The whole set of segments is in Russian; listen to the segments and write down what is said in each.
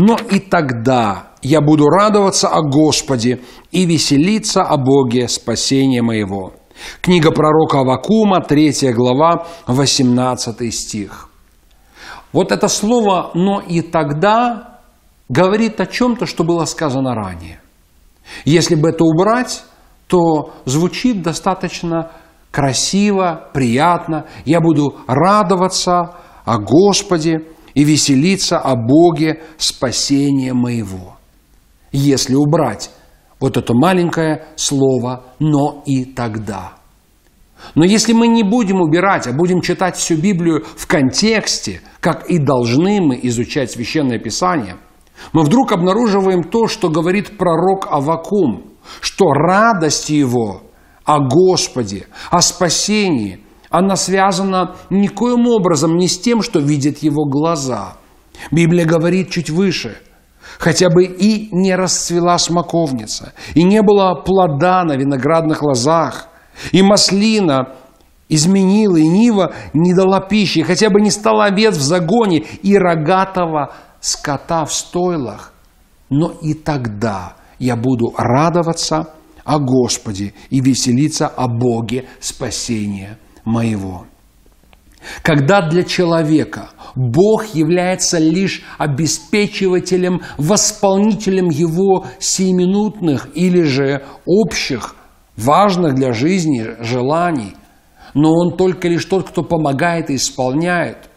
Но и тогда я буду радоваться о Господе и веселиться о Боге спасения моего». Книга пророка Авакума, 3 глава, 18 стих. Вот это слово «но и тогда» говорит о чем-то, что было сказано ранее. Если бы это убрать, то звучит достаточно красиво, приятно. Я буду радоваться о Господе и веселиться о Боге спасения моего если убрать вот это маленькое слово «но и тогда». Но если мы не будем убирать, а будем читать всю Библию в контексте, как и должны мы изучать Священное Писание, мы вдруг обнаруживаем то, что говорит пророк Авакум, что радость его о Господе, о спасении, она связана никоим образом не с тем, что видят его глаза. Библия говорит чуть выше – хотя бы и не расцвела смоковница, и не было плода на виноградных лозах, и маслина изменила, и нива не дала пищи, хотя бы не стал овец в загоне, и рогатого скота в стойлах. Но и тогда я буду радоваться о Господе и веселиться о Боге спасения моего. Когда для человека Бог является лишь обеспечивателем, восполнителем его сиюминутных или же общих, важных для жизни желаний, но Он только лишь тот, кто помогает и исполняет,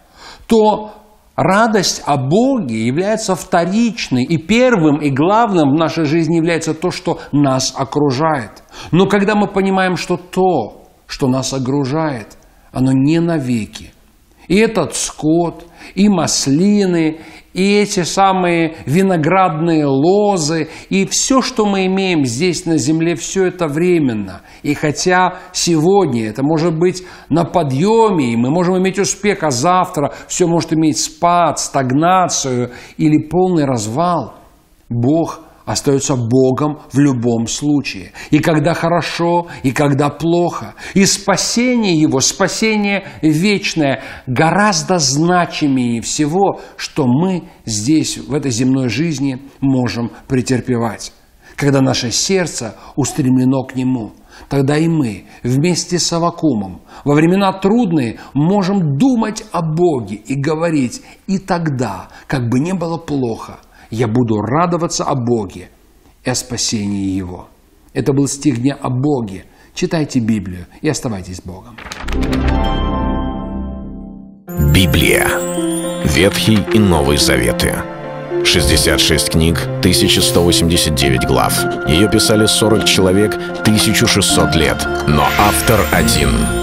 то радость о Боге является вторичной, и первым и главным в нашей жизни является то, что нас окружает. Но когда мы понимаем, что то, что нас окружает – оно не навеки. И этот скот, и маслины, и эти самые виноградные лозы, и все, что мы имеем здесь на земле, все это временно. И хотя сегодня это может быть на подъеме, и мы можем иметь успех, а завтра все может иметь спад, стагнацию или полный развал, Бог – остается Богом в любом случае. И когда хорошо, и когда плохо. И спасение Его, спасение вечное, гораздо значимее всего, что мы здесь, в этой земной жизни, можем претерпевать. Когда наше сердце устремлено к Нему, тогда и мы вместе с Авакумом во времена трудные можем думать о Боге и говорить, и тогда, как бы не было плохо – я буду радоваться о Боге и о спасении Его. Это был стих дня о Боге. Читайте Библию и оставайтесь с Богом. Библия. Ветхий и Новый Заветы. 66 книг, 1189 глав. Ее писали 40 человек, 1600 лет. Но автор один —